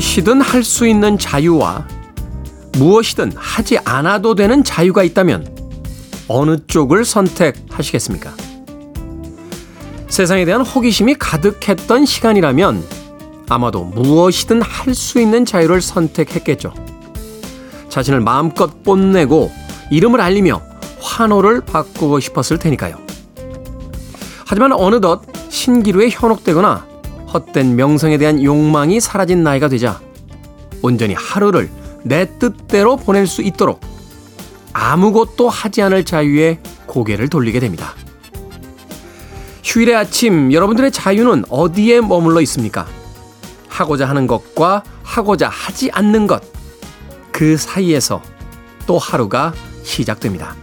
무엇이든 할 수 있는 자유와 무엇이든 하지 않아도 되는 자유가 있다면 어느 쪽을 선택하시겠습니까? 세상에 대한 호기심이 가득했던 시간이라면 아마도 무엇이든 할 수 있는 자유를 선택했겠죠. 자신을 마음껏 뽐내고 이름을 알리며 환호를 바꾸고 싶었을 테니까요. 하지만 어느덧 신기루에 현혹되거나 헛된 명성에 대한 욕망이 사라진 나이가 되자 온전히 하루를 내 뜻대로 보낼 수 있도록 아무것도 하지 않을 자유에 고개를 돌리게 됩니다. 휴일의 아침, 여러분들의 자유는 어디에 머물러 있습니까? 하고자 하는 것과 하고자 하지 않는 것, 그 사이에서 또 하루가 시작됩니다.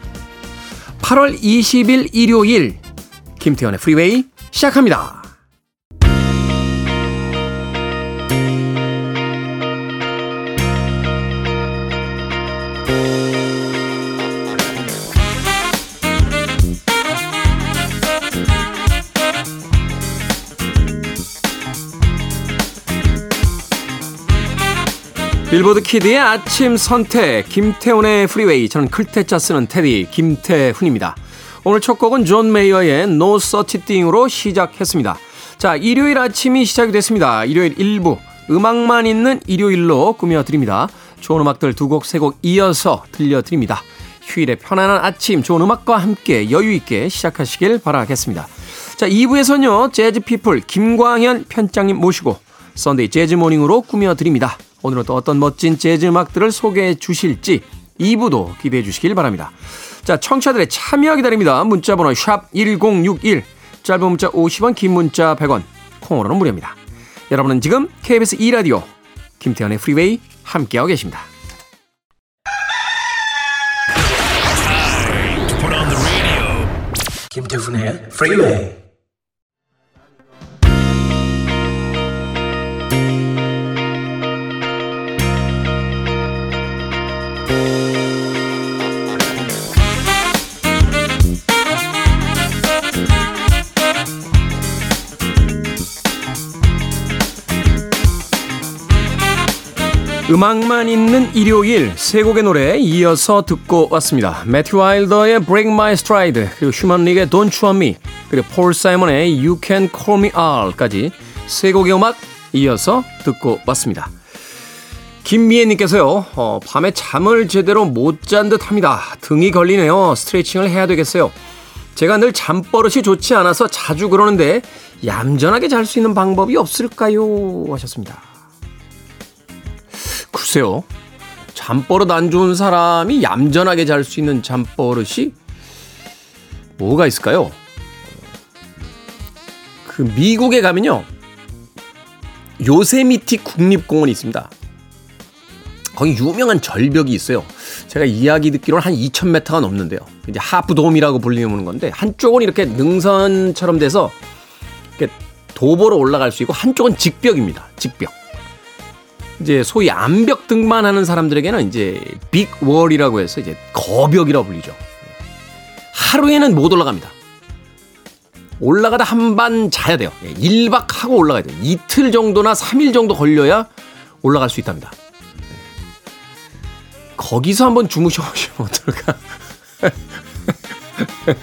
8월 20일 일요일, 김태훈의 프리웨이 시작합니다. Billboard Kid의 아침 선택 김태훈의 프리웨이 저는 클 태 자 쓰는 태디 김태훈입니다. 오늘 첫 곡은 존 메이어의 No Such Thing으로 시작했습니다. 자 일요일 아침이 시작이 됐습니다. 일요일 1부 음악만 있는 일요일로 꾸며드립니다. 좋은 음악들 두 곡, 세 곡 이어서 들려드립니다. 휴일의 편안한 아침 좋은 음악과 함께 여유 있게 시작하시길 바라겠습니다. 자 2부에서는요 재즈 피플 김광현 편집장님 모시고 Sunday Jazz Morning으로 꾸며드립니다. 오늘은 또 어떤 멋진 재즈 음악들을 소개해 주실지 2부도 기대해 주시길 바랍니다. 자, 청취자들의 참여 기다립니다. 문자 번호 샵 1061, 짧은 문자 50원, 긴 문자 100원, 콩으로는 무료입니다. 여러분은 지금 KBS 2라디오 김태훈의 프리웨이 함께하고 계십니다. 김태훈의 프리웨이 음악만 있는 일요일 세 곡의 노래 이어서 듣고 왔습니다. 매튜 와일더의 Break My Stride 그리고 휴먼 릭의 Don't You Want Me 그리고 폴 사이먼의 You Can Call Me All까지 세 곡의 음악 이어서 듣고 왔습니다. 김미애님께서요 어, 밤에 잠을 제대로 못 잔 듯 합니다. 등이 걸리네요. 스트레칭을 해야 되겠어요. 제가 늘 잠버릇이 좋지 않아서 자주 그러는데 얌전하게 잘 수 있는 방법이 없을까요? 하셨습니다. 글쎄요. 잠버릇 안 좋은 사람이 얌전하게 잘 수 있는 잠버릇이 뭐가 있을까요? 그 미국에 가면요. 요세미티 국립공원이 있습니다. 거기 유명한 절벽이 있어요. 제가 이야기 듣기로는 한 2,000m가 넘는데요. 이제 하프돔이라고 불리는 건데 한쪽은 이렇게 능선처럼 돼서 이렇게 도보로 올라갈 수 있고 한쪽은 직벽입니다. 직벽. 이제 소위 암벽 등반 하는 사람들에게는 이제 빅월이라고 해서 이제 거벽이라고 불리죠. 하루에는 못 올라갑니다. 올라가다 한 반 자야 돼요. 1박 예, 하고 올라가야 돼요. 이틀 정도나 3일 정도 걸려야 올라갈 수 있답니다. 거기서 한번 주무셔 보시면 어떨까?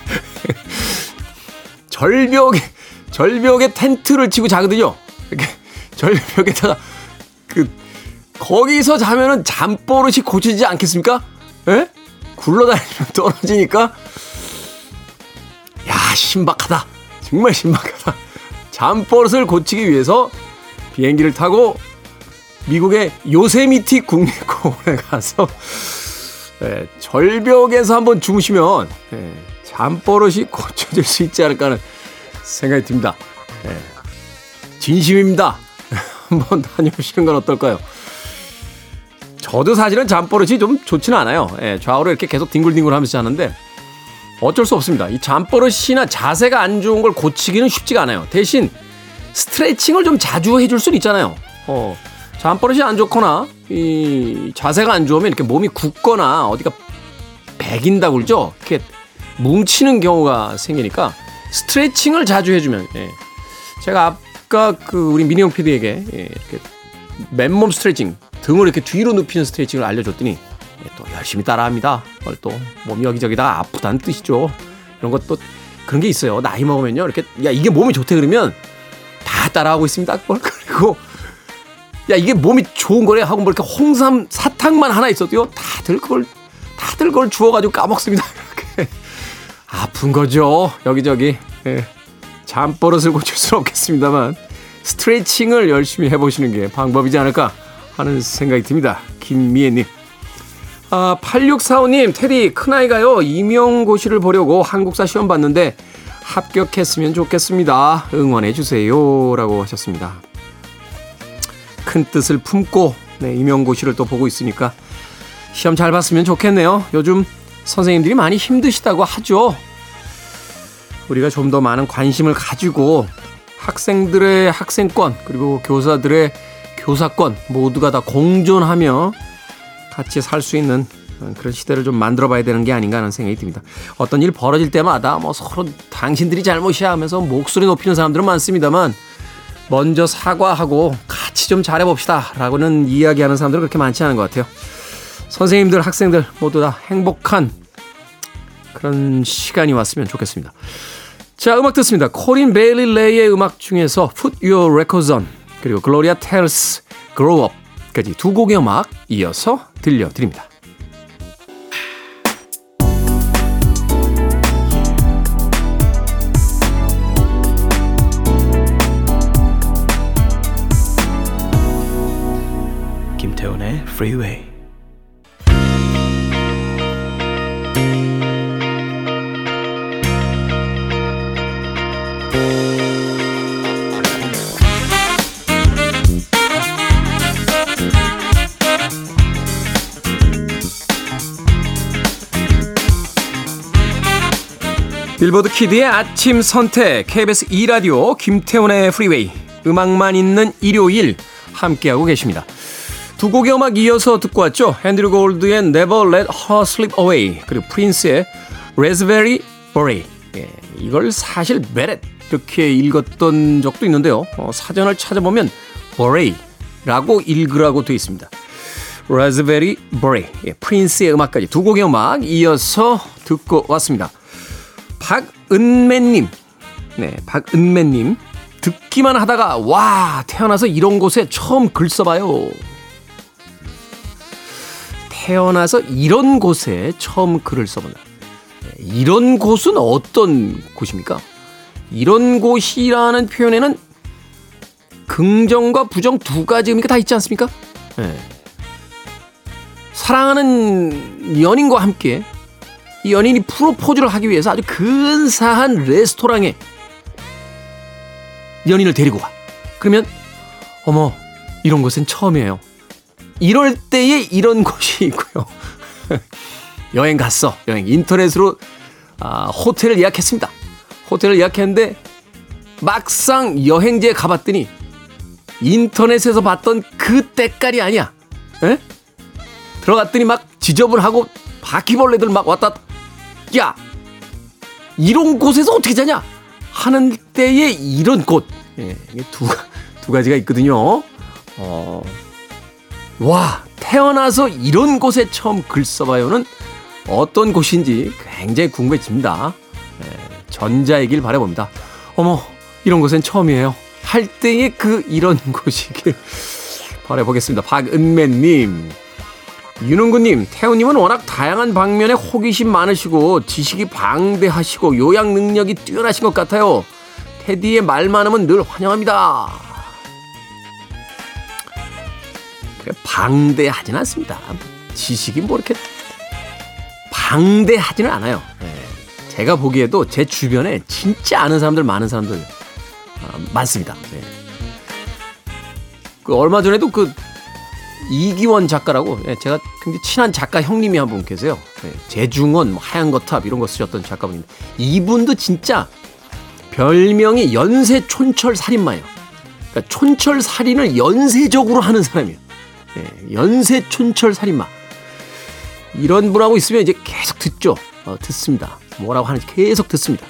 절벽에, 절벽에 텐트를 치고 자거든요. 절벽에다가 그 거기서 자면은 잠버릇이 고쳐지지 않겠습니까? 예? 굴러다니면 떨어지니까 야 신박하다 정말 신박하다 잠버릇을 고치기 위해서 비행기를 타고 미국의 요세미티 국립공원에 가서 예, 절벽에서 한번 주무시면 예, 잠버릇이 고쳐질 수 있지 않을까 하는 생각이 듭니다. 예, 진심입니다. 한번 다녀오시는 건 어떨까요? 저도 사실은 잠버릇이 좀 좋지는 않아요. 예, 좌우로 이렇게 계속 뒹굴뒹굴 하면서 자는데 어쩔 수 없습니다. 이 잠버릇이나 자세가 안 좋은 걸 고치기는 쉽지가 않아요. 대신 스트레칭을 좀 자주 해줄 수는 있잖아요. 어, 잠버릇이 안 좋거나 이 자세가 안 좋으면 이렇게 몸이 굳거나 어디가 배긴다고 그러죠. 이렇게 뭉치는 경우가 생기니까 스트레칭을 자주 해주면 예. 제가 아까 그 우리 민희용 PD에게 예, 이렇게 맨몸 스트레칭, 등을 이렇게 뒤로 눕히는 스트레칭을 알려줬더니 예, 또 열심히 따라합니다. 또 몸이 여기저기다 아프다는 뜻이죠. 이런 것도 그런 게 있어요. 나이 먹으면요. 이렇게 야 이게 몸이 좋대 그러면 다 따라하고 있습니다. 그걸 그리고 야 이게 몸이 좋은 거래 하고 뭐 이렇게 홍삼 사탕만 하나 있어도요. 다들 그걸 다들 그걸 주워가지고 까먹습니다. 이렇게 아픈 거죠. 여기저기 예. 잠버릇을 고칠 수는 없겠습니다만 스트레칭을 열심히 해보시는 게 방법이지 않을까 하는 생각이 듭니다. 김미애님. 아, 8645님, 테디, 큰아이가요, 임용고시를 보려고 한국사 시험 봤는데 합격했으면 좋겠습니다. 응원해주세요. 라고 하셨습니다. 큰 뜻을 품고, 네, 임용고시를 또 보고 있으니까 시험 잘 봤으면 좋겠네요. 요즘 선생님들이 많이 힘드시다고 하죠. 우리가 좀 더 많은 관심을 가지고 학생들의 학생권 그리고 교사들의 교사권 모두가 다 공존하며 같이 살 수 있는 그런 시대를 좀 만들어 봐야 되는 게 아닌가 하는 생각이 듭니다. 어떤 일 벌어질 때마다 뭐 서로 당신들이 잘못이야 하면서 목소리 높이는 사람들은 많습니다만 먼저 사과하고 같이 좀 잘해봅시다 라고는 이야기하는 사람들은 그렇게 많지 않은 것 같아요. 선생님들, 학생들 모두 다 행복한 그런 시간이 왔으면 좋겠습니다. 자, 음악 듣습니다. 코린 베일리 레이의 음악 중에서 Put Your Records On 그리고 글로리아 텔스 Grow Up까지 두 곡의 음악 이어서 들려드립니다. 김태훈의 Freeway. 빌보드 키드의 아침 선택 KBS 2 라디오 김태훈의 프리웨이 음악만 있는 일요일 함께하고 계십니다. 두 곡의 음악 이어서 듣고 왔죠. 앤드류 골드의 Never Let Her Slip Away 그리고 프린스의 Raspberry Beret 예, 이걸 사실 베렛 이렇게 읽었던 적도 있는데요. 어, 사전을 찾아보면 Beret라고 읽으라고 되어 있습니다. Raspberry Beret 예, 프린스의 음악까지 두 곡의 음악 이어서 듣고 왔습니다. 박은매님. 네, 박은매님. 듣기만 하다가, 와, 태어나서 이런 곳에 처음 글 써봐요. 태어나서 이런 곳에 처음 글을 써본다. 네, 이런 곳은 어떤 곳입니까? 이런 곳이라는 표현에는 긍정과 부정 두 가지 의미가 다 있지 않습니까? 네. 사랑하는 연인과 함께 이 연인이 프로포즈를 하기 위해서 아주 근사한 레스토랑에 연인을 데리고 가. 그러면 어머 이런 곳은 처음이에요. 이럴 때에 이런 곳이 있고요. 여행 갔어. 여행 인터넷으로 아, 호텔을 예약했습니다. 호텔을 예약했는데 막상 여행지에 가봤더니 인터넷에서 봤던 그 때깔이 아니야. 에? 들어갔더니 막 지저분하고 바퀴벌레들 막 왔다 야 이런 곳에서 어떻게 자냐 하는 때에 이런 곳 예, 두, 두 가지가 있거든요. 어, 와 태어나서 이런 곳에 처음 글 써봐요는 어떤 곳인지 굉장히 궁금해집니다. 예, 전자이길 바라봅니다. 어머 이런 곳엔 처음이에요. 할 때의 그 이런 곳이길 바라보겠습니다. 박은매님 윤은구님, 태우님은 워낙 다양한 방면에 호기심 많으시고 지식이 방대하시고 요양 능력이 뛰어나신 것 같아요. 테디의 말 많으면 늘 환영합니다. 방대하진 않습니다. 지식이 뭐 이렇게 방대하지는 않아요. 네. 제가 보기에도 제 주변에 진짜 아는 사람들 많은 사람들 어, 많습니다. 네. 그 얼마 전에도 그 이기원 작가라고 예, 제가 굉장히 친한 작가 형님이 한 분 계세요. 예, 재중원, 뭐 하얀 거탑 이런 거 쓰셨던 작가분인데 이분도 진짜 별명이 연쇄 촌철 살인마예요. 그러니까 촌철 살인을 연쇄적으로 하는 사람이에요. 예, 연쇄 촌철 살인마. 이런 분하고 있으면 이제 계속 듣죠. 어, 듣습니다. 뭐라고 하는지 계속 듣습니다.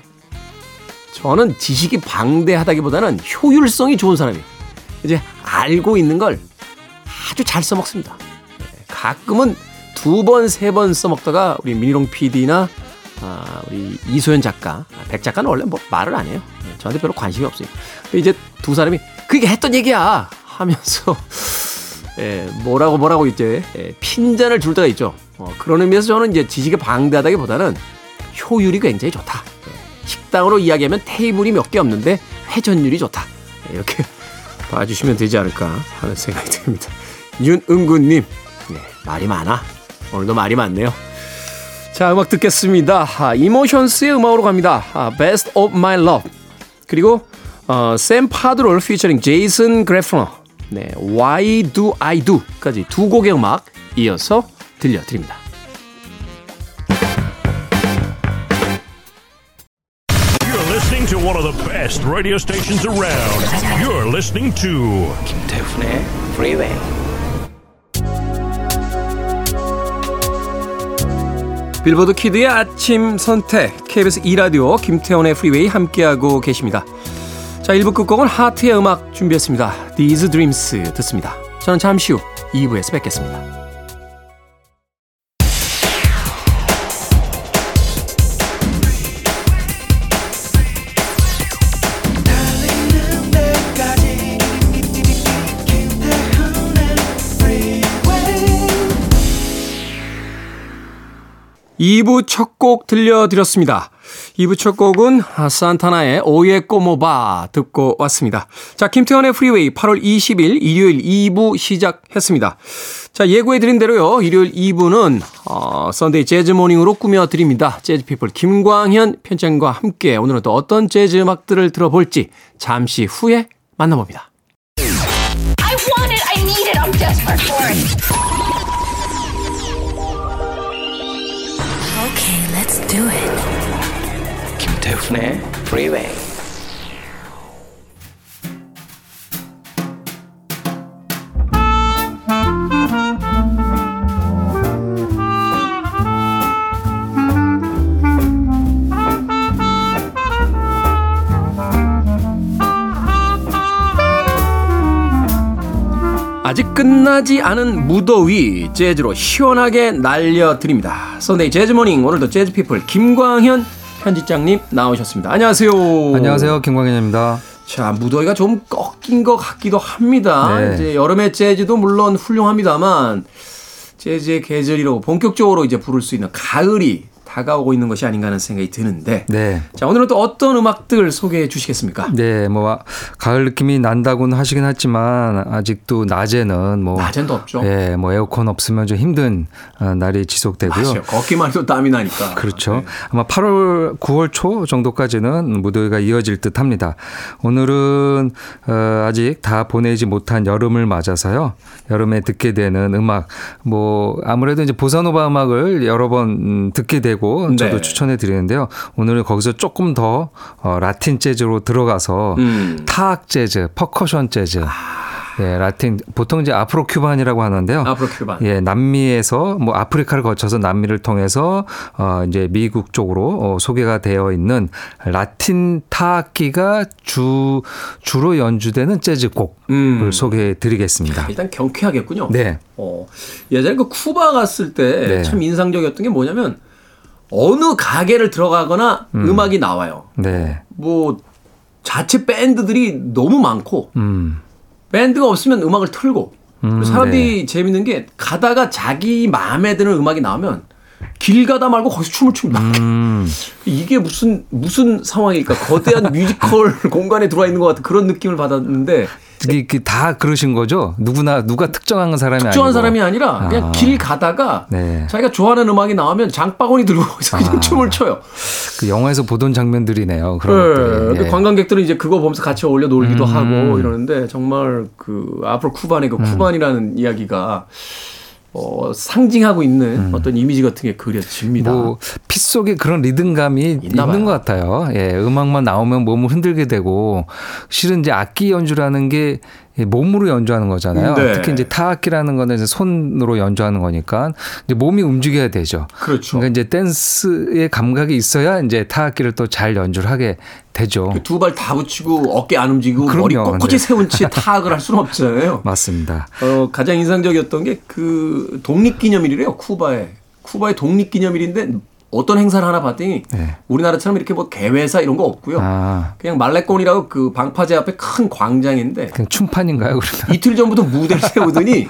저는 지식이 방대하다기보다는 효율성이 좋은 사람이에요. 이제 알고 있는 걸 아주 잘 써먹습니다. 예, 가끔은 두 번, 세 번 써먹다가 우리 민희롱 PD나 아, 우리 이소연 작가, 백 작가는 원래 뭐 말을 안 해요. 예, 저한테 별로 관심이 없어요. 근데 이제 두 사람이 그게 했던 얘기야 하면서 예, 뭐라고 뭐라고 이제 예, 핀잔을 줄 때가 있죠. 어, 그런 의미에서 저는 이제 지식에 방대하다기보다는 효율이 굉장히 좋다. 예, 식당으로 이야기하면 테이블이 몇 개 없는데 회전율이 좋다. 예, 이렇게 봐주시면 되지 않을까 하는 생각이 듭니다. 윤은구님, 예, 말이 많아. 오늘도 말이 많네요. 자, 음악 듣겠습니다. 아, 이모션스의 음악으로 갑니다. 아, Best of My Love. 그리고 어, 샘 파드롤 피처링 제이슨 그래프너. 네, Why Do I Do까지 두 곡의 음악 이어서 들려드립니다. You're listening to one of the best radio stations around. You're listening to 김태훈의 Freeway. Billboard Kid의 아침 선택 KBS 2라디오 김태훈의 프리웨이 함께하고 계십니다. 자 1부 끝곡은 하트의 음악 준비했습니다. These Dreams 듣습니다. 저는 잠시 후 2부에서 뵙겠습니다. (2부) 첫 곡 들려드렸습니다. 2부 첫 곡은 산타나의 Oye Como Va 듣고 왔습니다. 자, 김태훈의 프리웨이 8월 20일 일요일 2부 시작했습니다. 자, 예고해드린 대로요. 일요일 2부는 어, Sunday Jazz Morning으로 꾸며드립니다. 재즈피플 김광현 편집장과 함께 오늘은 또 어떤 재즈 음악들을 들어볼지 잠시 후에 만나봅니다. do it. 김태훈의 Freeway. 아직 끝나지 않은 무더위 재즈로 시원하게 날려드립니다. Sunday Jazz Morning 오늘도 재즈 피플 김광현 편집장님 나오셨습니다. 안녕하세요. 안녕하세요. 김광현입니다. 자, 무더위가 좀 꺾인 것 같기도 합니다. 네. 이제 여름의 재즈도 물론 훌륭합니다만 재즈의 계절이라고 본격적으로 이제 부를 수 있는 가을이 다가오고 있는 것이 아닌가 하는 생각이 드는데 네. 자, 오늘은 또 어떤 음악들 소개해 주시겠습니까? 네, 뭐 가을 느낌이 난다고는 하시긴 했지만 아직도 낮에는 뭐 낮엔 덥죠. 예, 뭐 에어컨 없으면 좀 힘든 어, 날이 지속되고요. 맞아요. 걷기만 해도 땀이 나니까. 그렇죠. 네. 아마 8월, 9월 초 정도까지는 무더위가 이어질 듯 합니다. 오늘은 어, 아직 다 보내지 못한 여름을 맞아서요. 여름에 듣게 되는 음악, 뭐 아무래도 이제 보사노바 음악을 여러 번 음, 듣게 되고 저도 네. 추천해 드리는데요. 오늘은 거기서 조금 더 어, 라틴 재즈로 들어가서 음. 타악 재즈, 퍼커션 재즈. 예, 라틴 보통 이제 아프로 큐반이라고 하는데요. 아프로 큐반. 예, 남미에서 뭐 아프리카를 거쳐서 남미를 통해서 어 이제 미국 쪽으로 어 소개가 되어 있는 라틴 타악기가 주 주로 연주되는 재즈곡을 음. 소개해 드리겠습니다. 일단 경쾌하겠군요. 네. 어, 예전에 그 쿠바 갔을 때 네. 참 인상적이었던 게 뭐냐면 어느 가게를 들어가거나 음. 악이 나와요. 네. 뭐 자체 밴드들이 너무 많고 음. 밴드가 없으면 음악을 틀고 음, 사람들이 재밌는 게 가다가 자기 마음에 드는 음악이 나오면 길 가다 말고 거기서 춤을 춥니다. 음. 이게 무슨 무슨 상황일까? 거대한 뮤지컬 공간에 들어와 있는 것 같은 그런 느낌을 받았는데 이게 그 다 그러신 거죠? 누구나 누가 특정한 사람이 특정한 아니고. 사람이 아니라 그냥 아. 길 가다가 네. 자기가 좋아하는 음악이 나오면 장바구니 들고 거기서 그냥 아. 춤을 춰요. 그 영화에서 보던 장면들이네요. 그런 네. 예. 관광객들은 이제 그거 보면서 같이 어울려 놀기도 음. 하고 이러는데 정말 그 앞으로 쿠반의 그 쿠반이라는 이야기가 어, 상징하고 있는 어떤 이미지 같은 게 그려집니다. 음. 뭐, 피 속에 그런 리듬감이 있나 있는 봐요. 것 같아요. 예, 음악만 나오면 몸을 흔들게 되고, 실은 이제 악기 연주라는 게이 몸으로 연주하는 거잖아요. 네. 특히 이제 타악기라는 거는 이제 손으로 연주하는 거니까 이제 몸이 움직여야 되죠. 그렇죠. 그러니까 이제 댄스의 감각이 있어야 이제 타악기를 또 잘 연주를 하게 되죠. 두 발 다 붙이고 어깨 안 움직이고 그럼요. 머리 꼿꼿이 네. 세운 채 타악을 할 수는 없잖아요. 맞습니다. 어, 가장 인상적이었던 게 그 독립기념일이래요. 쿠바에. 쿠바의 독립기념일인데 어떤 행사를 하나 봤더니 네. 우리나라처럼 이렇게 뭐 개회사 이런 거 없고요. 아, 그냥 말레콘이라고 그 방파제 앞에 큰 광장인데 그냥 춤판인가요, 그러면? 이틀 전부터 무대를 세우더니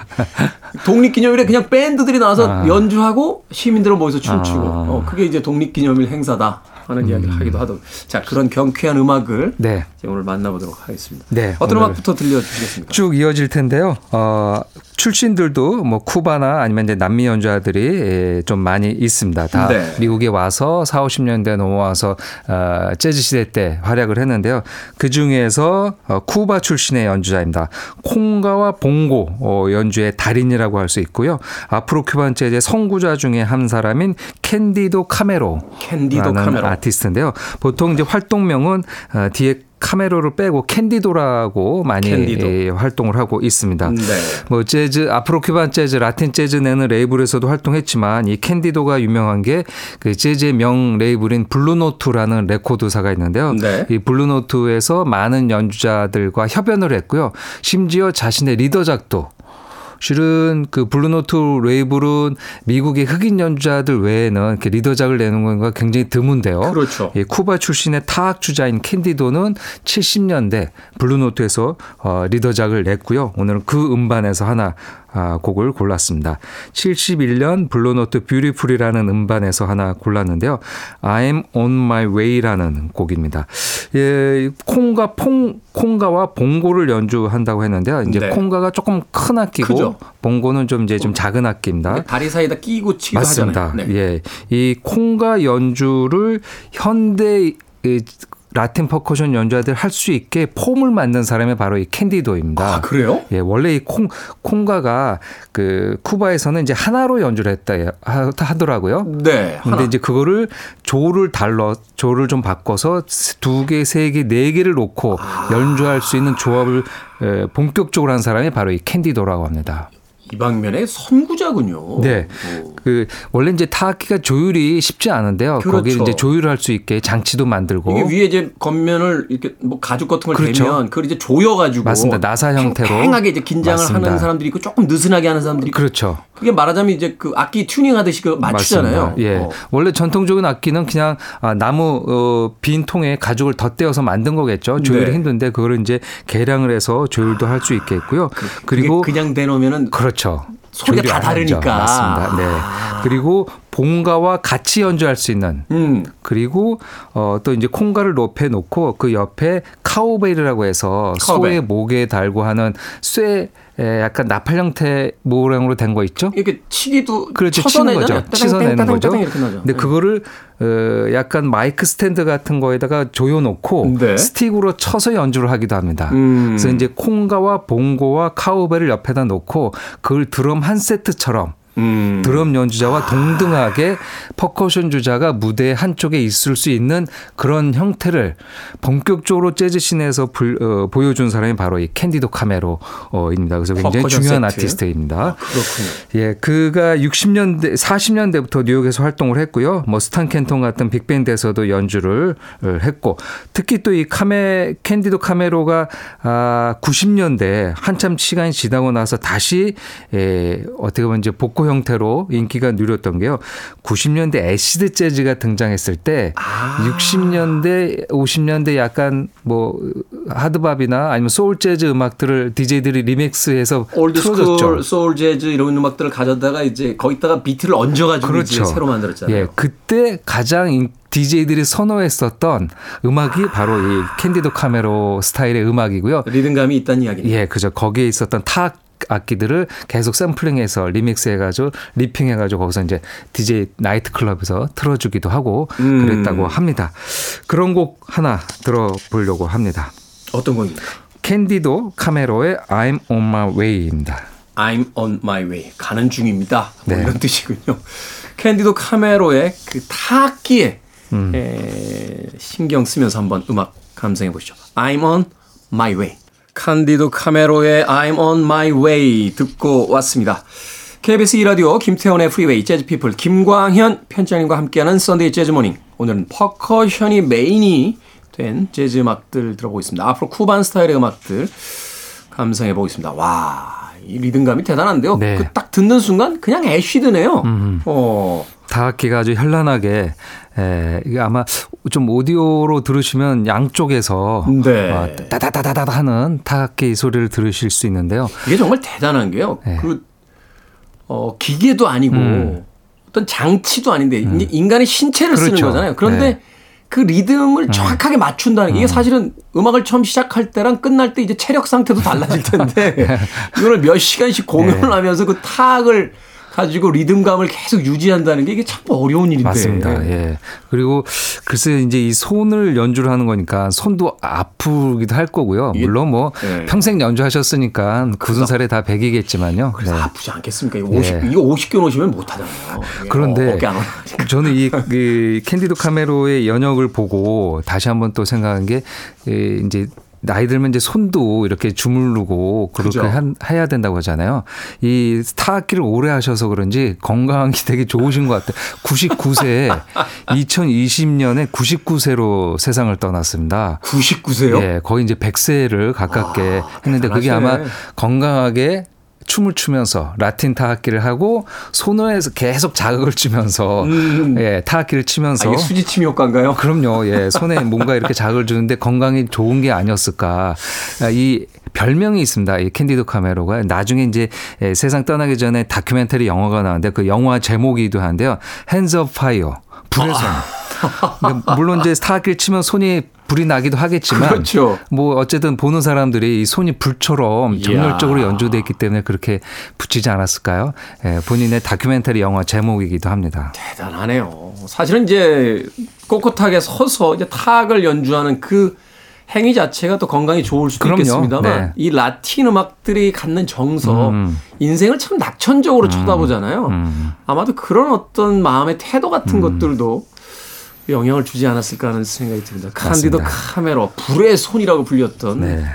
독립기념일에 그냥 밴드들이 나와서 아. 연주하고 시민들은 모여서 춤추고 아. 어, 그게 이제 독립기념일 행사다 하는 이야기를 하기도 하더라고요. 자 그런 경쾌한 음악을 네. 이제 오늘 만나보도록 하겠습니다. 네, 어떤 음악부터 들려주시겠습니까? 쭉 이어질 텐데요. 어, 출신들도 뭐 쿠바나 아니면 이제 남미 연주자들이 예, 좀 많이 있습니다. 다 네. 미국에 와서 4, 50년대 넘어와서 어, 재즈 시대 때 활약을 했는데요. 그 중에서 어, 쿠바 출신의 연주자입니다. 콩가와 봉고 어, 연주의 달인이라고 할 수 있고요. Afro Cuban 재즈의 선구자 중에 한 사람인 캔디도 카메로. 캔디도 카메로. 아티스트인데요. 보통 이제 활동명은 어, 뒤에 카메로를 빼고 캔디도라고 많이 캔디도. 예, 활동을 하고 있습니다. 네. 뭐 재즈, Afro Cuban 재즈, 라틴 재즈 내는 레이블에서도 활동했지만 이 캔디도가 유명한 게 그 재즈의 명 레이블인 블루노트라는 레코드사가 있는데요. 네. 이 블루노트에서 많은 연주자들과 협연을 했고요. 심지어 자신의 리더작도 실은 그 블루노트 레이블은 미국의 흑인 연주자들 외에는 이렇게 리더작을 내는 경우가 굉장히 드문데요. 그렇죠. 예, 쿠바 출신의 타악 주자인 캔디도는 70년대 블루노트에서 어, 리더작을 냈고요. 오늘은 그 음반에서 하나 아, 곡을 골랐습니다. 71년 블루노트 Beautiful이라는 음반에서 하나 골랐는데요. I'm on my way라는 곡입니다. 예, 콩가 퐁 콩가와 봉고를 연주한다고 했는데요. 이제 네. 콩가가 조금 큰 악기고 크죠. 봉고는 좀 이제 좀 작은 악기입니다. 다리 사이에다 끼고 치기도 맞습니다. 하잖아요. 네. 예. 이 콩가 연주를 현대 이 라틴 퍼커션 연주자들 할 수 있게 폼을 만든 사람이 바로 이 캔디도입니다. 아 그래요? 예, 원래 이 콩, 콩가가 그 쿠바에서는 이제 하나로 연주를 했다 하- 하더라고요. 네. 근데 하나. 이제 그거를 조를 달리 조를 좀 바꿔서 두 개, 세 개, 네 개를 놓고 아. 연주할 수 있는 조합을 에, 본격적으로 한 사람이 바로 이 캔디도라고 합니다. 이 방면의 선구자군요. 네. 오. 그 원래 이제 타악기가 조율이 쉽지 않은데요. 그렇죠. 거기에 이제 조율을 할수 있게 장치도 만들고 이게 위에 이제 겉면을 이렇게 뭐 가죽 같은 걸 그렇죠. 대면 그걸 이제 조여 가지고 맞습니다. 나사 형태로. 팽팽하게 이제 긴장을 맞습니다. 하는 사람들이 있고 조금 느슨하게 하는 사람들이 그렇죠. 그게 말하자면 이제 그 악기 튜닝 하듯이 그 맞추잖아요. 맞습니다. 예. 어. 원래 전통적인 악기는 그냥 아, 나무 어, 빈 통에 가죽을 덧대어서 만든 거겠죠. 조율이 네. 힘든데 그거를 이제 개량을 해서 조율도 할 수 있게 했고요. 그리고 그리고 그냥 대놓으면은 그렇죠. 소리가 다. 다르니까. 맞습니다. 네. 그리고 봉고와 같이 연주할 수 있는 음. 그리고 어, 또 이제 콩가를 높여 놓고 그 옆에 카우벨이라고 해서 카우벨. 소의 목에 달고 하는 쇠 에, 약간 나팔 형태 모양으로 된 거 있죠? 이렇게 치기도 그렇죠. 치는. 거죠. 치서 내는 따당, 거죠. 근데 네. 그거를 어, 약간 마이크 스탠드 같은 거에다가 조여놓고 네. 스틱으로 쳐서 연주를 하기도 합니다. 음. 그래서 이제 콩가와 봉고와 카우벨을 옆에다 놓고 그걸 드럼 한 세트처럼 음. 드럼 연주자와 동등하게 퍼커션 주자가 무대 한쪽에 있을 수 있는 그런 형태를 본격적으로 재즈 scene에서 불- 어, 보여준 사람이 바로 이 캔디도 카메로입니다. 그래서 굉장히 중요한 세트. 아티스트입니다. 그렇군요. 예, 그가 60년대, 40년대부터 뉴욕에서 활동을 했고요. 뭐 스탄 켄튼 같은 빅밴드에서도 연주를 어, 했고, 특히 또 이 카메 캔디도 카메로가 아 90년대 한참 시간이 지나고 나서 다시 예, 어떻게 보면 이제 복고 형태로 인기가 누렸던 게요. 90년대 애시드 재즈가 등장했을 때 아. 60년대, 50년대 약간 뭐 하드밥이나 아니면 소울 재즈 음악들을 DJ들이 리믹스해서 틀어줬죠. 소울 재즈 이런 음악들을 가져다가 이제 거기다가 비트를 얹어가지고 이제 새로 만들었잖아요. 예, 그때 가장 DJ들이 선호했었던 음악이 바로 이 캔디도 카메로 스타일의 음악이고요. 리듬감이 있다는 이야기네요. 예, 그죠. 거기에 있었던 타악 기들을 계속 샘플링해서 리믹스해가지고 리핑해가지고 거기서 이제 DJ 나이트 클럽에서 틀어주기도 하고 음. 그랬다고 합니다. 그런 곡 하나 들어보려고 합니다. 어떤 곡입니까? 캔디도 카메로의 I'm on my way입니다. I'm on my way. 가는 중입니다. 뭐 네. 이런 뜻이군요. 캔디도 카메로의 그 타악기에 음. 에, 신경 쓰면서 한번 음악 감상해 보시죠. I'm on my way. 캔디도 카메로의 I'm on my way 듣고 왔습니다. KBS 2라디오 김태원의 프리웨이 재즈피플 김광현 편집장님과 함께하는 Sunday Jazz Morning 오늘은 퍼커션이 메인이 된 재즈 음악들 들어보고 있습니다. Afro Cuban 스타일의 음악들 감상해 보겠습니다. 와, 이 리듬감이 대단한데요. 네. 그 딱 듣는 순간 그냥 acid네요. 어, 다악기가 아주 현란하게 에, 이게 아마 좀 오디오로 들으시면 양쪽에서 네. 어, 따다다다다 하는 타악기 소리를 들으실 수 있는데요. 이게 정말 대단한 게요. 네. 그, 어, 기계도 아니고 음. 어떤 장치도 아닌데 이제 인간의 신체를 쓰는 그렇죠. 거잖아요. 그런데 네. 음. 그 리듬을 정확하게 맞춘다는 게 이게 사실은 음악을 처음 시작할 때랑 끝날 때 이제 체력 상태도 달라질 텐데 이거를 몇 시간씩 공연을 네. 하면서 그 타악을 가지고 리듬감을 계속 유지한다는 게 이게 참 어려운 일인데. 맞습니다. 예. 그리고 글쎄 이제 이 손을 연주를 하는 거니까 손도 아프기도 할 거고요. 이게- 물론 뭐 네. 평생 연주하셨으니까 굳은 살에 다 백이겠지만요. 그래서 네. 아프지 않겠습니까? 이거 50, 네. 이거 50개 놓으시면 못 하잖아요. 그런데 어. 저는 이, 이 캔디도 카메로의 연역을 보고 다시 한번 또 생각한 게 이, 이제 나이 들면 이제 손도 이렇게 주무르고 그렇게 그죠. 한, 해야 된다고 하잖아요. 이 타악기를 오래 하셔서 그런지 건강이 되게 좋으신 것 같아요. 99세에 2020년에 99세로 세상을 떠났습니다. 99세요? 예, 거의 이제 100세를 가깝게 아, 했는데 그게 아마 대단하시네. 건강하게 춤을 추면서 라틴 타악기를 하고 손으로해서 계속 자극을 주면서 음. 예, 타악기를 치면서 아, 이게 수지침 효과인가요? 그럼요. 예, 손에 뭔가 이렇게 자극을 주는데 건강에 좋은 게 아니었을까. 아, 이 별명이 있습니다. 이 캔디도 카메로가 나중에 이제 예, 세상 떠나기 전에 다큐멘터리 영화가 나왔는데 그 영화 제목이기도 한데요. Hands of Fire. 불의 손. 근데 물론 이제 타악기를 치면 손이 불이 나기도 하겠지만 그렇죠. 뭐 어쨌든 보는 사람들이 이 손이 불처럼 정열적으로 이야. 연주돼 있기 때문에 그렇게 붙이지 않았을까요? 예, 본인의 다큐멘터리 영화 제목이기도 합니다. 대단하네요. 사실은 이제 꼿꼿하게 서서 이제 타악을 연주하는 그 행위 자체가 또 건강에 좋을 수도 그럼요. 있겠습니다만 네. 이 라틴 음악들이 갖는 정서, 음. 인생을 참 낙천적으로 쳐다보잖아요. 음. 아마도 그런 어떤 마음의 태도 같은 것들도 영향을 주지 않았을까 하는 생각이 듭니다. 맞습니다. 카메로, 불의 손이라고 불렸던 네.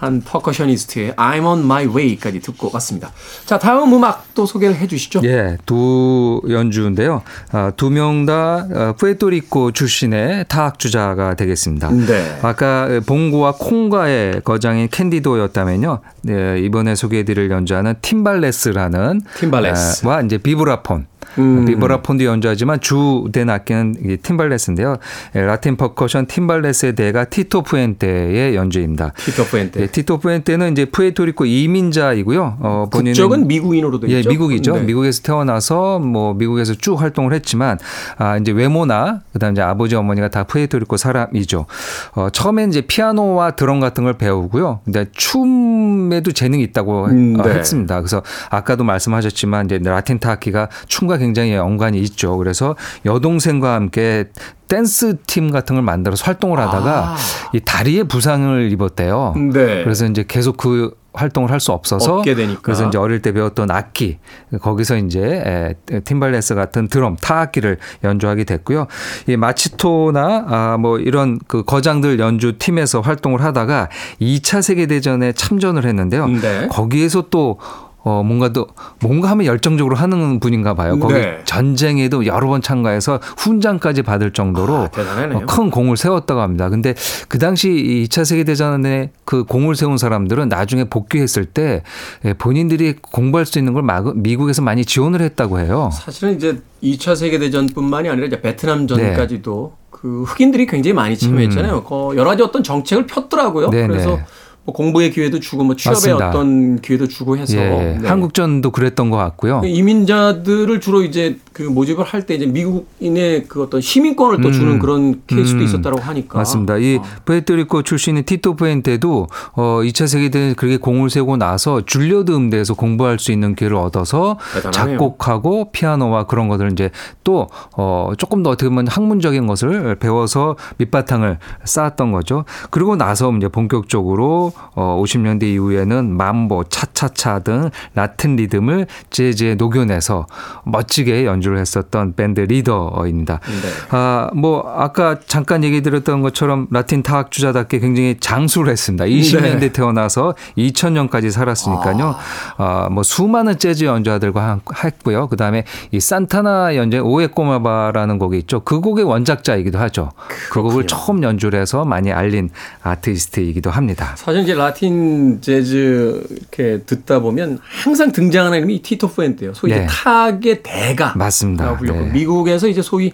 한 퍼커셔니스트의 I'm on my way까지 듣고 왔습니다. 자, 다음 음악 또 소개를 해 주시죠. 예, 두 연주인데요. 아, 두명다 어, 푸에토리코 출신의 타악주자가 되겠습니다. 네. 아까 봉고와 콩가의 거장인 캔디도였다면요. 네, 이번에 소개해 드릴 연주하는 팀발레스라는 팀발레스. 아, 와 이제 비브라폰. 음. 비브라폰도 연주하지만 주된 악기는 이 팀발레스인데요. 예, 라틴 퍼커션 팀발레스의 대가 티토 푸엔테의 연주입니다. 티토 푸엔테. 예, 티토 푸엔테는 이제 푸에토리코 이민자이고요. 어, 본인은 국적은 미국인으로 되어 예. 미국이죠. 네. 미국에서 태어나서 뭐 미국에서 쭉 활동을 했지만 아 이제 외모나 그다음 이제 아버지 어머니가 다 푸에토리코 사람이죠. 어 처음엔 이제 피아노와 드럼 같은 걸 배우고요. 근데 춤에도 재능이 있다고 음, 어, 네. 했습니다. 그래서 아까도 말씀하셨지만 이제 라틴 타악기가 춤과 굉장히 연관이 있죠. 그래서 여동생과 함께 댄스 팀 같은 걸 만들어서 활동을 하다가 아. 이 다리에 부상을 입었대요. 네. 그래서 이제 계속 그 활동을 할 수 없어서. 그래서 이제 어릴 때 배웠던 악기 거기서 이제 에, 팀발레스 같은 드럼 타악기를 연주하게 됐고요. 이 마치토나 아, 뭐 이런 그 거장들 연주 팀에서 활동을 하다가 2차 세계 대전에 참전을 했는데요. 네. 거기에서 또 어, 뭔가 또, 뭔가 하면 열정적으로 하는 분인가 봐요. 거기 네. 전쟁에도 여러 번 참가해서 훈장까지 받을 정도로 아. 어, 큰 공을 세웠다고 합니다. 근데 그 당시 이 2차 세계대전에 그 공을 세운 사람들은 나중에 복귀했을 때 예, 본인들이 공부할 수 있는 걸 막- 미국에서 많이 지원을 했다고 해요. 사실은 이제 2차 세계대전뿐만이 아니라 이제 베트남 네. 전까지도 그 흑인들이 굉장히 많이 참여했잖아요. 그 여러 가지 어떤 정책을 폈더라고요. 음. 네, 그래서 네. 뭐 공부의 기회도 주고 뭐 취업의 맞습니다. 어떤 기회도 주고 해서 예, 네. 한국전도 그랬던 것 같고요. 이민자들을 주로 이제 그 모집을 할 때 이제 미국인의 그 어떤 시민권을 또 주는 음. 그런 케이스도 음. 있었다고 하니까 맞습니다. 이 어. 푸에토리코 출신의 티토 푸엔테도 어 2차 세계 대전 그렇게 공을 세우고 나서 줄리어드 음대에서 공부할 수 있는 기회를 얻어서 대단하네요. 작곡하고 피아노와 그런 것들을 이제 또어 조금 더 어떻게 보면 학문적인 것을 배워서 밑바탕을 쌓았던 거죠. 그리고 나서 이제 본격적으로 어 50년대 이후에는 맘보, 차차차 등 라틴 리듬을 재즈에 녹여내서 멋지게 연주 연주를 했었던 밴드 리더입니다. 네. 아, 뭐 아까 잠깐 얘기 드렸던 것처럼 라틴 타악 주자답게 굉장히 장수를 했습니다. 20년대 네. 태어나서 2000년까지 살았으니까요. 아, 뭐 수많은 재즈 연주자들과 한- 했고요. 그다음에 이 산타나 연주의 오에 꼬마바라는 곡이 있죠. 그 곡의 원작자이기도 하죠. 그 곡을 처음 연주를 해서 많이 알린 아티스트이기도 합니다. 사실 이제 라틴 재즈 이렇게 듣다 보면 항상 등장하는 이름이 티토 푸엔테예요. 소위 네. 탁의 대가. 맞 습니다. 불렸고 네. 미국에서 이제 소위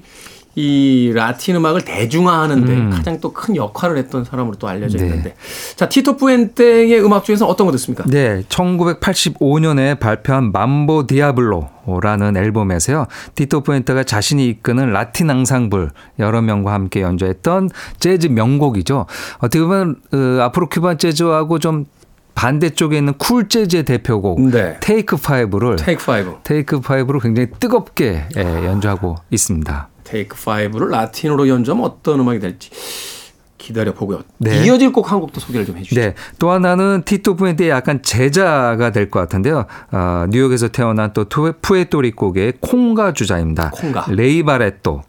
이 라틴 음악을 대중화하는데 음. 가장 또 큰 역할을 했던 사람으로 또 알려져 네. 있는데 자 티토 푸엔테의 음악 중에서 어떤 거 듣습니까? 네, 1985년에 발표한 Mambo Diablo라는 앨범에서요. 티토 푸엔테가 자신이 이끄는 라틴 앙상블 여러 명과 함께 연주했던 재즈 명곡이죠. 어떻게 보면 어, Afro Cuban 재즈하고 좀 반대쪽에 있는 쿨 재즈의 대표곡 네. Take Five를 Take Five. Take Five로 굉장히 뜨겁게 예, 연주하고 있습니다. Take Five를 라틴어로 연주하면 어떤 음악이 될지 기다려 보고요. 네. 이어질 곡 한 곡도 소개를 좀 해주시죠. 네. 또 하나는 티토 푸엔테의 약간 제자가 될 것 같은데요. 어, 뉴욕에서 태어난 또 투- 푸에토리코계의 콩가 주자입니다. 콩가. 레이 바레토.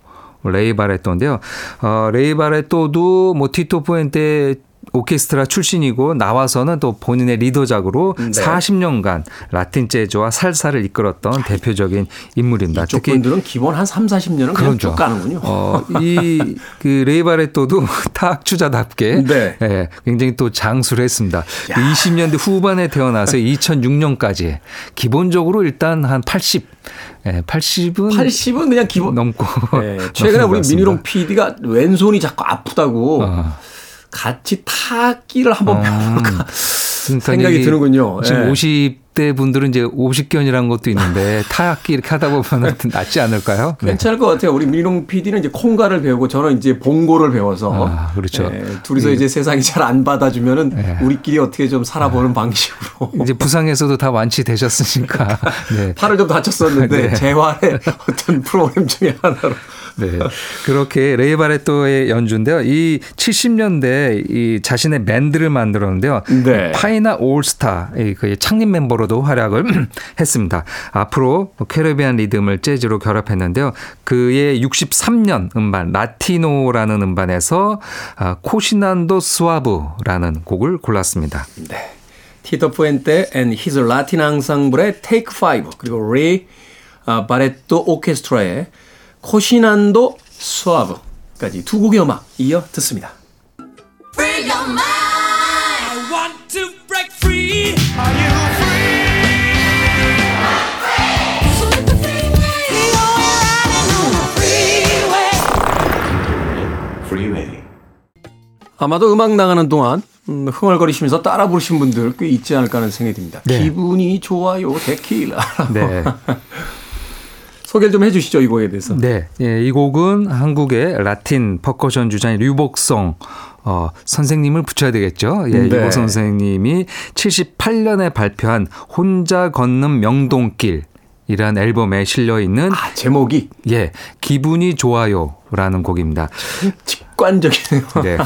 레이 바레토인데요. 어, 레이 바레토도 뭐 티토 푸엔테 오케스트라 출신이고 나와서는 또 본인의 리더작으로 네. 40년간 라틴 재즈와 살사를 이끌었던 대표적인 인물입니다. 이쪽 분들은 기본 한 3, 40년은 그냥. 쭉 가는군요. 어, 이그 레이바레토도 타악주자답게 네. 예, 굉장히 또 장수를 했습니다. 20년대 후반에 태어나서 2006년까지 기본적으로 일단 한 80, 예, 80은 80은 그냥 기본 넘고 네, 최근에 우리. 민희롱 PD가 왼손이 자꾸 아프다고 어. 같이 타기를 한번 배워볼까 그러니까 생각이 이게 드는군요. 지금 예. 50 대 분들은 이제 50견이라는 것도 있는데 타악기 이렇게 하다 보면 낫지 않을까요? 네. 괜찮을 것 같아요. 우리 민희롱 PD는 이제 콩가를 배우고 저는 이제 봉고를 배워서 아, 그렇죠. 예, 둘이서 예. 이제 세상이 잘 안 받아주면은 예. 우리끼리 어떻게 좀 살아보는 방식으로 이제 부상에서도 다 완치되셨으니까. 네. 팔을 좀 다쳤었는데 네. 재활의 어떤 프로그램 중에 하나로 네. 그렇게 레이 바레토의 연주인데요. 이 70년대 이 자신의 밴드를 만들었는데요. 네. 파니아 올스타 이 그의 창립 멤버로 도 활약을 했습니다. Afro Caribbean 리듬을 재즈로 결합했는데요. 그의 63년 음반 라티노라는 음반에서 아, Cocinando Suave라는 곡을 골랐습니다. 티토 푸엔테 and his Latin Ensemble의 Take Five 그리고 레이 아, 바레토 오케스트라의 Cocinando Suave까지 두 곡의 음악 이어 듣습니다. Free your mind. 아마도 음악 나가는 동안 음, 흥얼거리시면서 따라 부르신 분들 꽤 있지 않을까 하는 생각이 듭니다. 네. 기분이 좋아요 데킬라. 네. 소개를 좀 해주시죠 이 곡에 대해서. 네, 예, 이 곡은 한국의 라틴 퍼커션 주자인 류복성 어, 선생님을 붙여야 되겠죠. 예, 네. 류복 선생님이 78년에 발표한 혼자 걷는 명동길이라는 앨범에 실려 있는 아 제목이 예, 기분이 좋아요 라는 곡입니다. 직관적이네요. 네.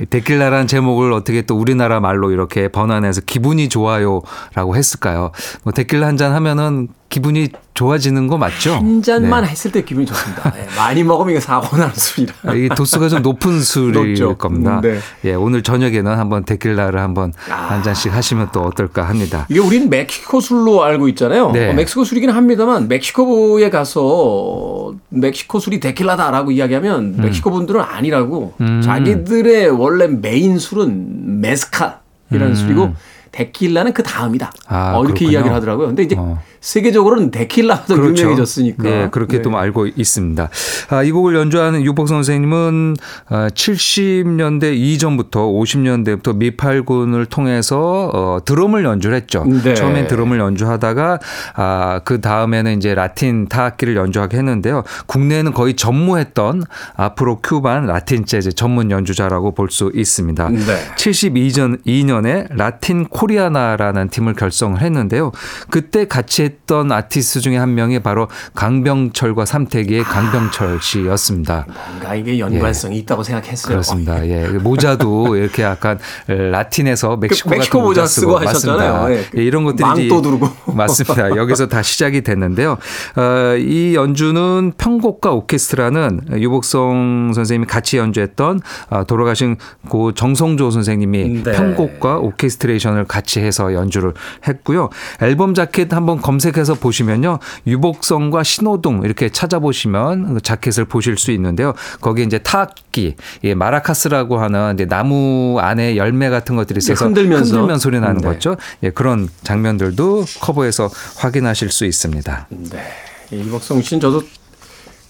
이 데킬라라는 제목을 어떻게 또 우리나라 말로 이렇게 번안해서 기분이 좋아요라고 했을까요? 뭐 데킬라 한 잔 하면은 기분이 좋아지는 거 맞죠? 한 잔만 네. 했을 때 기분이 좋습니다. 예, 많이 먹으면 이게 사고 나는 술이라. 아, 이게 도수가 좀 높은 술일 높죠. 겁니다. 네. 예, 오늘 저녁에는 한번 데킬라를 한번 아. 한 잔씩 하시면 또 어떨까 합니다. 이게 우리는 멕시코 술로 알고 있잖아요. 네. 어, 멕시코 술이긴 합니다만 멕시코에 가서 멕시코 술이 데킬라다 라고 이야기하면 음. 멕시코 분들은 아니라고 자기들의 원래 메인 술은 메스칼이라는 술이고 데킬라는 그 다음이다. 음. 아, 어, 이렇게 그렇군요. 이야기를 하더라고요. 근데 이제 어. 세계적으로는 데킬라가 더 유명해졌으니까. 네, 그렇게 네. 또 알고 있습니다. 아, 이 곡을 연주하는 유복성 선생님은 아, 70년대 이전부터 50년대부터 미8군을 통해서 어, 드럼을 연주를 했죠. 네. 처음엔 드럼을 연주하다가 아, 그 다음에는 이제 라틴 타악기를 연주하게 했는데요. 국내에는 거의 전무했던 앞으로 Cuban 라틴 재즈 전문 연주자라고 볼 수 있습니다. 네. 72년 2년에 라틴 코리아나라는 팀을 결성을 했는데요. 그때 같이 했던 아티스트 중에 한 명이 바로 강병철과 삼태기의 강병철 씨였습니다. 뭔가 이게 연관성이 있다고 생각했어요. 예. 그렇습니다. 예. 모자도 이렇게 약간 라틴에서 멕시코, 그 멕시코 모자 쓰고 쓰고 하셨잖아요. 예. 예, 이런 것들이 이제 두르고. 맞습니다. 여기서 다 시작이 됐는데요. 어, 이 연주는 편곡가 오케스트라는 유복성 선생님이 같이 연주했던 어, 돌아가신 고 정성조 선생님이 네. 편곡과 오케스트레이션을 같이 해서 연주를 했고요. 앨범 자켓 한번 검 색해서 보시면요. 유복성과 신호등 이렇게 찾아보시면 그 자켓을 보실 수 있는데요. 거기에 이제 타악기, 예, 마라카스라고 하는 나무 안에 열매 같은 것들이 있어서 흔들면서. 흔들면 소리 나는 네. 거죠. 예, 그런 장면들도 커버에서 확인하실 수 있습니다. 네. 이복성 씨는 저도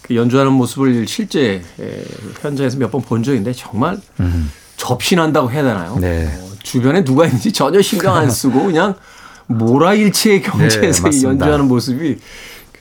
그 연주하는 모습을 실제 에, 현장에서 몇 번 본 적인데 정말 접신한다고 해야 되나요? 음. 네. 어, 주변에 누가 있는지 전혀 신경 안 쓰고 그냥 모라일체의 경지에서 이 네. 연주하는 모습이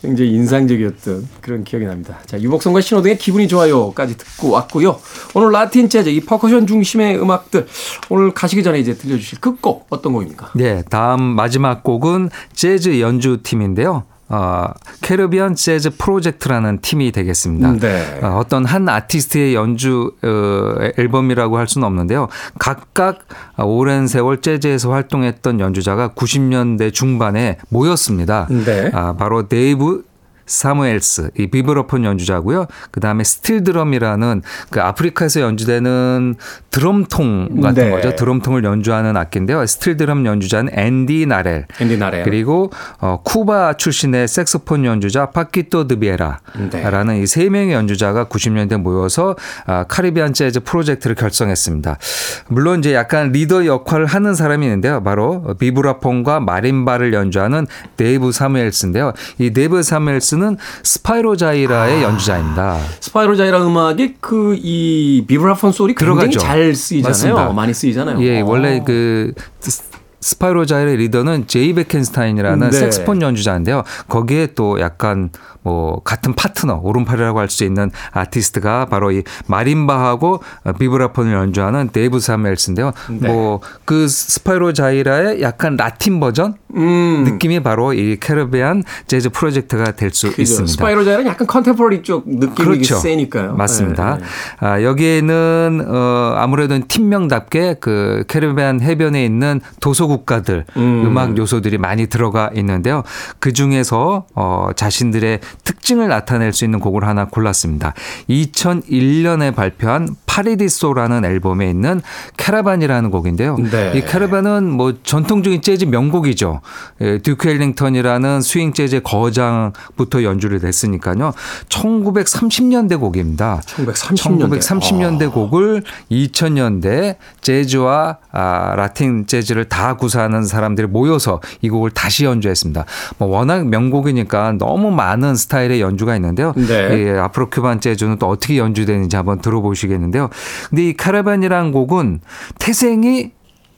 굉장히 인상적이었던 그런 기억이 납니다. 자, 유복성과 신호등의 기분이 좋아요까지 듣고 왔고요. 오늘 라틴 재즈, 이 퍼커션 중심의 음악들 오늘 가시기 전에 이제 들려주실 끝곡 어떤 곡입니까? 네, 다음 마지막 곡은 재즈 연주팀인데요. 어, Caribbean Jazz Project라는 팀이 되겠습니다. 네. 어, 어떤 한 아티스트의 연주 어, 앨범이라고 할 수는 없는데요. 각각 오랜 세월 재즈에서 활동했던 연주자가 90년대 중반에 모였습니다. 네. 아, 바로 데이브 사무엘스, 이 비브라폰 연주자고요. 그 다음에 스틸 드럼이라는 그 아프리카에서 연주되는 드럼통 같은 네. 거죠. 드럼통을 연주하는 악기인데요. 스틸 드럼 연주자는 앤디 나렐. 앤디 나렐. 그리고 어, 쿠바 출신의 색소폰 연주자 파키토 드리베라라는 네. 이세 명의 연주자가 90년대 모여서 아, Caribbean Jazz Project를 결성했습니다. 물론 이제 약간 리더 역할을 하는 사람이 있는데요. 바로 비브라폰과 마림바를 연주하는 데이브 사무엘스인데요. 이 데이브 사무엘스는 Spyro Gyra의 연주자입니다. Spyro Gyra 음악이 그 이 비브라폰 소리 굉장히 들어가죠. 잘 쓰이잖아요. 맞습니다. 많이 쓰이잖아요. 예, 어. 원래 그 스- Spyro Gyra의 리더는 제이 베켄스타인이라는 네. 색소폰 연주자인데요. 거기에 또 약간 뭐 같은 파트너, 오른팔이라고 할 수 있는 아티스트가 바로 이 마림바하고 비브라폰을 연주하는 데이브 사무엘스인데요. 네. 뭐그 Spyro Gyra의 약간 라틴 버전 음. 느낌이 바로 이 Caribbean Jazz Project가 될 수. 있습니다. 스파이로 자이라는 약간 컨템포러리 쪽 느낌이 그렇죠. 세니까요. 맞습니다. 네, 네. 아, 여기에는 어, 아무래도 팀명답게 그 캐리비안 해변에 있는 도서 국가들 음. 악 요소들이 많이 들어가 있는데요. 그 중에서 어, 자신들의 특징을 나타낼 수 있는 곡을 하나 골랐습니다. 2001년에 발표한 파리디소라는 앨범에 있는 캐라반이라는 곡인데요. 네. 이 캐라반은 뭐 전통적인 재즈 명곡이죠. 예, 듀크 엘링턴이라는 스윙 재즈의 거장부터 연주를 했으니까요. 1930년대 곡입니다. 1930년대. 1930년대 곡을 2000년대 재즈와 아, 라틴 재즈를 다 구사하는 사람들이 모여서 이 곡을 다시 연주했습니다. 뭐 워낙 명곡이니까 너무 많은 스타일의 연주가 있는데요. 네. 예, 아프로 큐반 재즈는 또 어떻게 연주되는지 한번 들어보시겠는데요. 근데 이 카라반이라는 곡은 태생이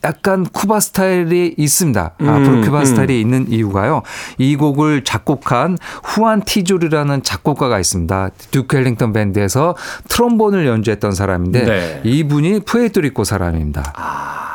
약간 쿠바 스타일이 있습니다. 음, Afro Cuba 음. 스타일이 있는 이유가요. 이 곡을 작곡한 후안 티졸이라는 작곡가가 있습니다. 듀크 엘링턴 밴드에서 트롬본을 연주했던 사람인데 네. 이분이 푸에르토리코 사람입니다. 아,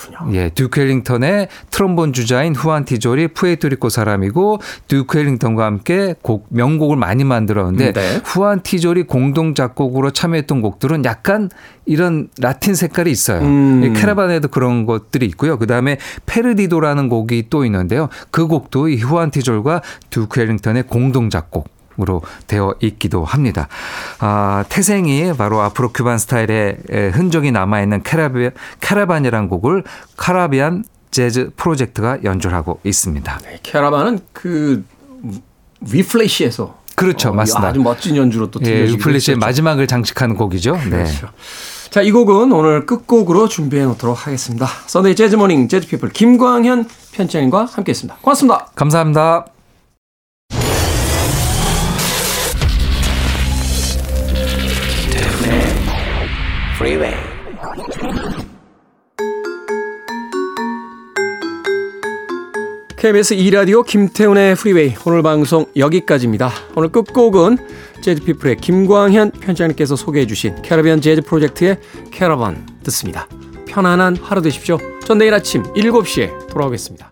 그렇군요. 예, 듀크 엘링턴의 트롬본 주자인 후안 티졸이 푸에르토리코 사람이고 듀크 엘링턴과 함께 곡 명곡을 많이 만들었는데 네. 후안 티졸이 공동 작곡으로 참여했던 곡들은 약간 이런 라틴 색깔이 있어요. 음. 이 Caravan에도 그런 것들이 있고요. 그다음에 페르디도라는 곡이 또 있는데요. 그 곡도 이 후안 티졸과 듀크 엘링턴의 공동 작곡 으로 되어 있기도 합니다. 아, 태생이 바로 Afro Cuban 스타일의 에, 흔적이 남아있는 캐라비, Caravan이라는 곡을 Caribbean Jazz Project가 연주하고 있습니다. 네, Caravan은 그 위플래시에서 그렇죠. 어, 맞습니다. 아주 멋진 연주로 또 예, 했었죠. 마지막을 장식하는 곡이죠. 네. 그렇죠. 자, 이 곡은 오늘 끝곡으로 준비해 놓도록 하겠습니다. Sunday Jazz Morning 재즈 피플 김광현 편집장님과 함께 했습니다. 고맙습니다. 감사합니다. Freeway. KBS 2라디오 김태훈의 프리웨이 오늘 방송 여기까지입니다. 오늘 끝곡은 재즈피플의 김광현 편집장님께서 소개해 주신 캐러비안 재즈 프로젝트의 캐러반 듣습니다. 편안한 하루 되십시오. 전 내일 아침 7시에 돌아오겠습니다.